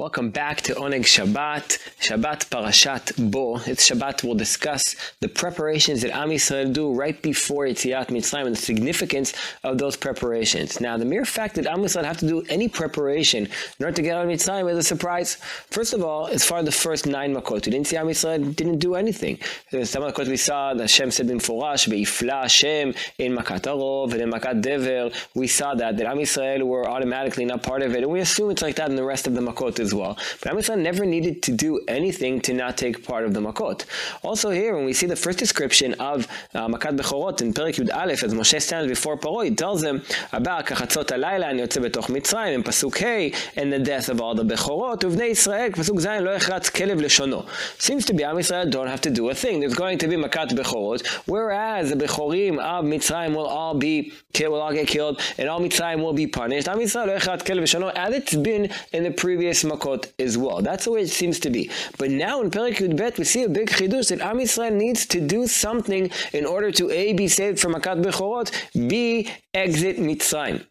Welcome back to Oneg Shabbat, Shabbat Parashat Bo. It's Shabbat we'll discuss the preparations that Am Yisrael do right before Yetziat Mitzrayim and the significance of those preparations. Now, the mere fact that Am Yisrael have to do any preparation in order to get out of Mitzrayim is a surprise. First of all, as far as the first nine Makot, we didn't see Am Yisrael didn't do anything. Some Makot we saw that Hashem said in Forash, Be'ifla Hashem in Makat Arov and in Makat Dever. We saw that, that Am Yisrael were automatically not part of it, and we assume it's like that in the rest of the Makot as well. But Am Yisrael never needed to do anything to not take part of the Makot. Also here, when we see the first description of uh, Makat Bechorot in Perik Yud Aleph, as Moshe stands before Paro, he tells them about Kachatzot Alayla, and Yotze Betoch Mitzrayim, in Pasuk Hey, and the death of all the Bechorot, Uvnei Israel, Pasuk Zayin, Lo Echratz Kelev Leshono. Seems to be Am Yisrael don't have to do a thing. There's going to be Makat Bechorot, whereas the Bechorim of Mitzrayim will all be killed, will all get killed, and all Mitzrayim will be punished. Am Yisrael Lo Echratz Kelev Leshono, as it's been in the previous Makot as well. That's the way it seems to be. But now in Perik Yud Bet, we see a big chidush that Am Yisrael needs to do something in order to A, be saved from Makat Bechorot, B, exit Mitzrayim.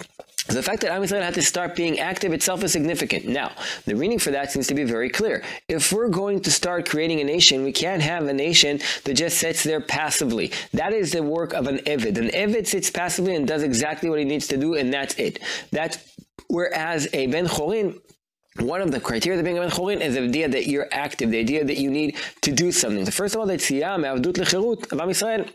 The fact that Am Yisrael had to start being active itself is significant. Now, the reading for that seems to be very clear. If we're going to start creating a nation, we can't have a nation that just sits there passively. That is the work of an Evid. An Evid sits passively and does exactly what he needs to do, and that's it. That's whereas a Ben Chorin one of the criteria of being a Ben Chorin is the idea that you're active, the idea that you need to do something. So first of all, the Tziyah, Me'avdut Lecherut, of Am Yisrael, is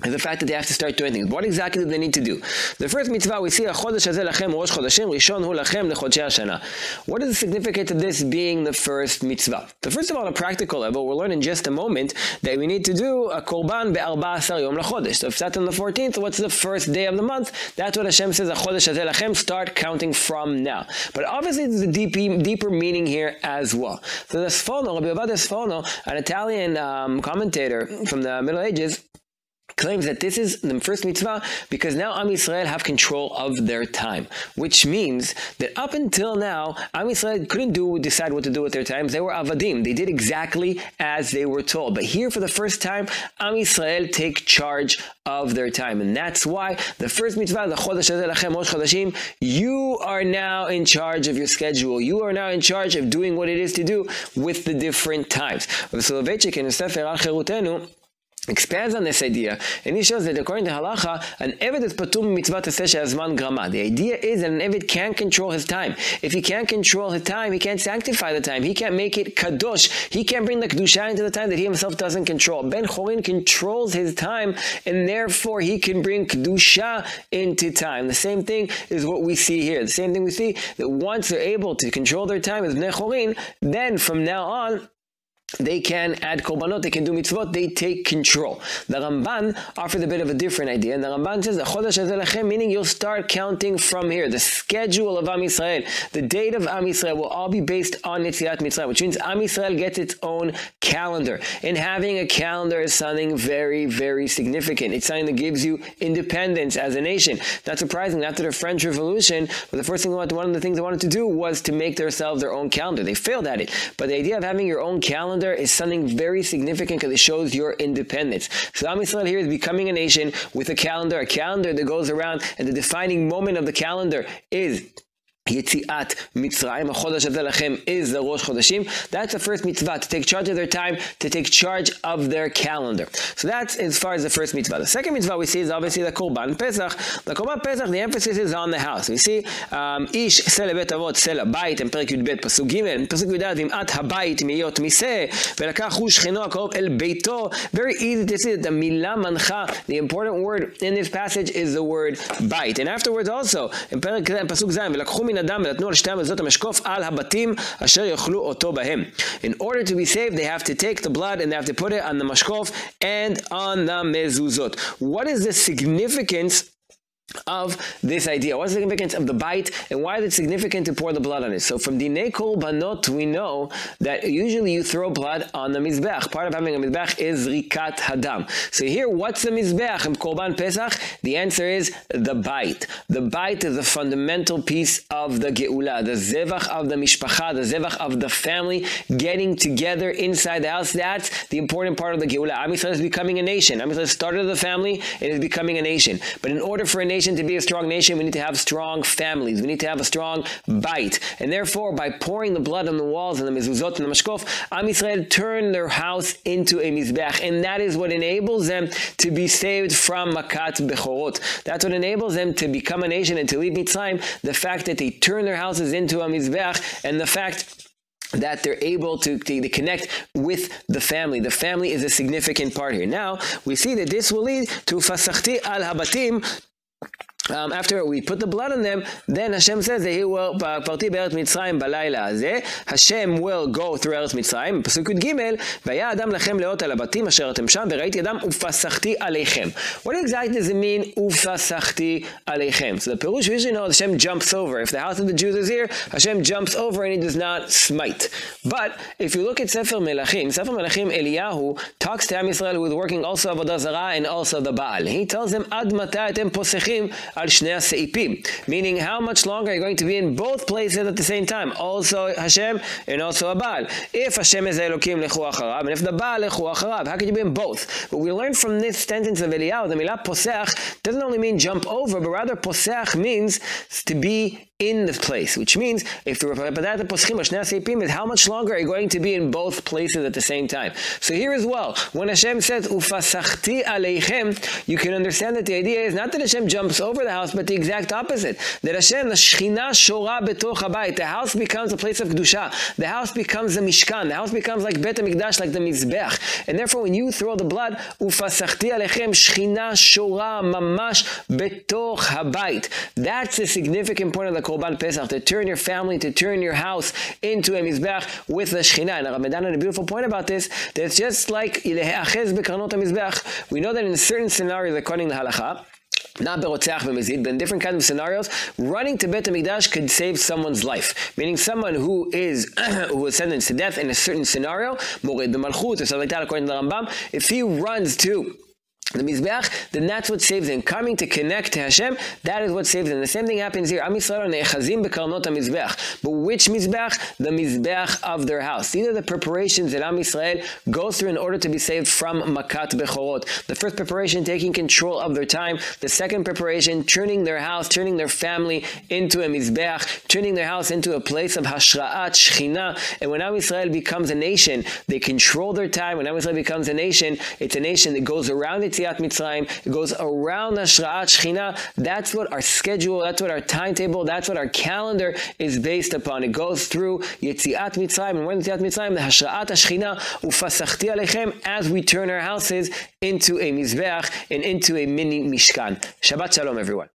the fact that they have to start doing things. What exactly do they need to do? The first mitzvah we see, Chodesh Hazeh Lachem Rosh Chodeshim Rishon Hu Lachem Lechodshei haShana. What is the significance of this being the first mitzvah? So first of all, on a practical level, we'll learn in just a moment that we need to do a Korban Be'arba Asar Yom Lechodesh. So if that's on the 14th, what's the first day of the month? That's what Hashem says, Chodesh Hazeh Lachem, start counting from now. But obviously there's a deep, deeper meaning here as well. So the Sforno, Rabbi Ovadia Sforno, an Italian um, commentator from the Middle Ages, claims that this is the first mitzvah because now Am Yisrael have control of their time, which means that up until now, Am Yisrael couldn't do decide what to do with their times. They were avadim. They did exactly as they were told. But here, for the first time, Am Yisrael take charge of their time, and that's why the first mitzvah, the Chodesh Lachem Chodeshim, you are now in charge of your schedule. You are now in charge of doing what it is to do with the different times. Soloveitchik expands on this idea, and he shows that according to halacha, an Evid is patum mitzvah taseh azman grama. The idea is that an Evid can't control his time. If he can't control his time, he can't sanctify the time. He can't make it kadosh. He can't bring the kedusha into the time that he himself doesn't control. Ben Chorin controls his time, and therefore he can bring kedusha into time. The same thing is what we see here. The same thing we see that once they're able to control their time as Ben Chorin, then from now on they can add korbanot, they can do mitzvot, they take control. The Ramban offers a bit of a different idea, and the Ramban says, Chodesh meaning you'll start counting from here. The schedule of Am Yisrael, the date of Am Yisrael will all be based on Yetziat Mitzrayim, which means Am Yisrael gets its own calendar. And having a calendar is something very, very significant. It's something that gives you independence as a nation. Not surprising, after the French Revolution, the first thing, one of the things they wanted to do was to make themselves their own calendar. They failed at it. But the idea of having your own calendar is something very significant because it shows your independence. So Am Yisrael here is becoming a nation with a calendar, a calendar that goes around, and the defining moment of the calendar is Yetziat Mitzrayim, Chodesh Lachem is the Rosh Chodeshim. That's the first mitzvah, to take charge of their time, to take charge of their calendar. So that's as far as the first mitzvah. The second mitzvah we see is obviously the Korban Pesach. The Korban Pesach, the emphasis is on the house. We see um, Ish Sele Bet Avot Sele Bait, in Perek Yud Bet, Pasuk Gimel, Pasuk Yud Ad, Vim'at Habayit Miyot Miseh, Velakach Hu Shchino HaKorov El Beito. Very easy to see that the Milah Mancha, the important word in this passage is the word Bait. And afterwards also, Perek Pasuk Zayin, Velakchu מן אדם ונתנו על שתי המזוזות המשקוף על הבתים אשר יאכלו אותו בהם. In order to be saved, they have to take the blood and they have to put it on the mashkof and on the mezuzot. What is the significance of this idea. What's the significance of the bite and why is it significant to pour the blood on it? So from Dinei Korbanot, we know that usually you throw blood on the Mizbech. Part of having a Mizbech is Rikat Hadam. So here, what's the Mizbech in Korban Pesach? The answer is the bite. The bite is the fundamental piece of the Geula, the Zevach of the Mishpacha, the Zevach of the family getting together inside the house. That's the important part of the Geula. Am Yisrael is becoming a nation. Am Yisrael started the family and is becoming a nation. But in order for a nation, to be a strong nation, we need to have strong families. We need to have a strong bite. And therefore, by pouring the blood on the walls and the mezuzot and the mashkof, Am Yisrael turn their house into a mizbech. And that is what enables them to be saved from makat bechorot. That's what enables them to become a nation and to leave Mitzrayim. The fact that they turn their houses into a mizbech and the fact that they're able to, to, to, connect with the family. The family is a significant part here. Now, we see that this will lead to fasachti al habatim, um, after we put the blood on them, then Hashem says that He will, פרתי בארץ מצרים בלילה הזה, Hashem will go through ארץ מצרים, פסוק י"ג, והיה אדם לכם לאות על הבתים אשר אתם שם, וראיתי אדם ופסחתי עליכם. What exactly does it mean, ופסחתי עליכם? So the Perush usually know Hashem jumps over. If the house of the Jews is here, Hashem jumps over and He does not smite. But if you look at Sefer Melachim, Sefer Melachim Eliyahu talks to Am Yisrael who is working also Avodah Zarah and also the Baal. He tells them, עד מתי אתם פוסחים al shnei seipim, meaning how much longer are you going to be in both places at the same time, also Hashem and also Abal. If Hashem is Elokim lechu acharav, and if the Baal lechu acharav, how can you be in both? But we learn from this sentence of Eliyahu, the milah posech doesn't only mean jump over, but rather posech means to be in the place, which means if the Rabbadata Poschim Seipim is how much longer are you going to be in both places at the same time? So here as well, when Hashem says Ufasachti Aleichem, you can understand that the idea is not that Hashem jumps over the house, but the exact opposite. That Hashem, the Shechina Shora Betoch Habayit, the house becomes a place of Kedusha. The house becomes a Mishkan. The house becomes like Bet HaMikdash, like the Mizbech. And therefore, when you throw the blood, Ufasachti Aleichem, Shechina Shora Mamash Betoch Habayit. That's a significant point of the Korban Pesach, to turn your family, to turn your house into a Mizbech with the Shekhinah. And Rambam had a beautiful point about this, that it's just like we know that in certain scenarios, according to Halacha, not berotzeach b'mezid, but in different kinds of scenarios, running to Bet HaMikdash could save someone's life. Meaning someone who is who was sentenced to death in a certain scenario, mored b'malchut or something like that, according to the Rambam, if he runs to the Mizbeach, then that's what saves them. Coming to connect to Hashem, that is what saves them. The same thing happens here. Am Yisrael ne'echazim bekarnot Mizbeach. But which Mizbeach? The Mizbeach of their house. These are the preparations that Am Yisrael goes through in order to be saved from Makat Bechorot. The first preparation, taking control of their time. The second preparation, turning their house, turning their family into a Mizbeach, turning their house into a place of Hashra'at, Shechina. And when Am Yisrael becomes a nation, they control their time. When Am Yisrael becomes a nation, it's a nation that goes around its Yetziat Mitzrayim. It goes around Hashra'at Shechina. That's what our schedule, that's what our timetable, that's what our calendar is based upon. It goes through Yetziat Mitzrayim. And when Yetziat Mitzrayim, the Hashra'at Shechina, Ufasachti Aleichem, as we turn our houses into a Mizbeach and into a mini Mishkan. Shabbat Shalom, everyone.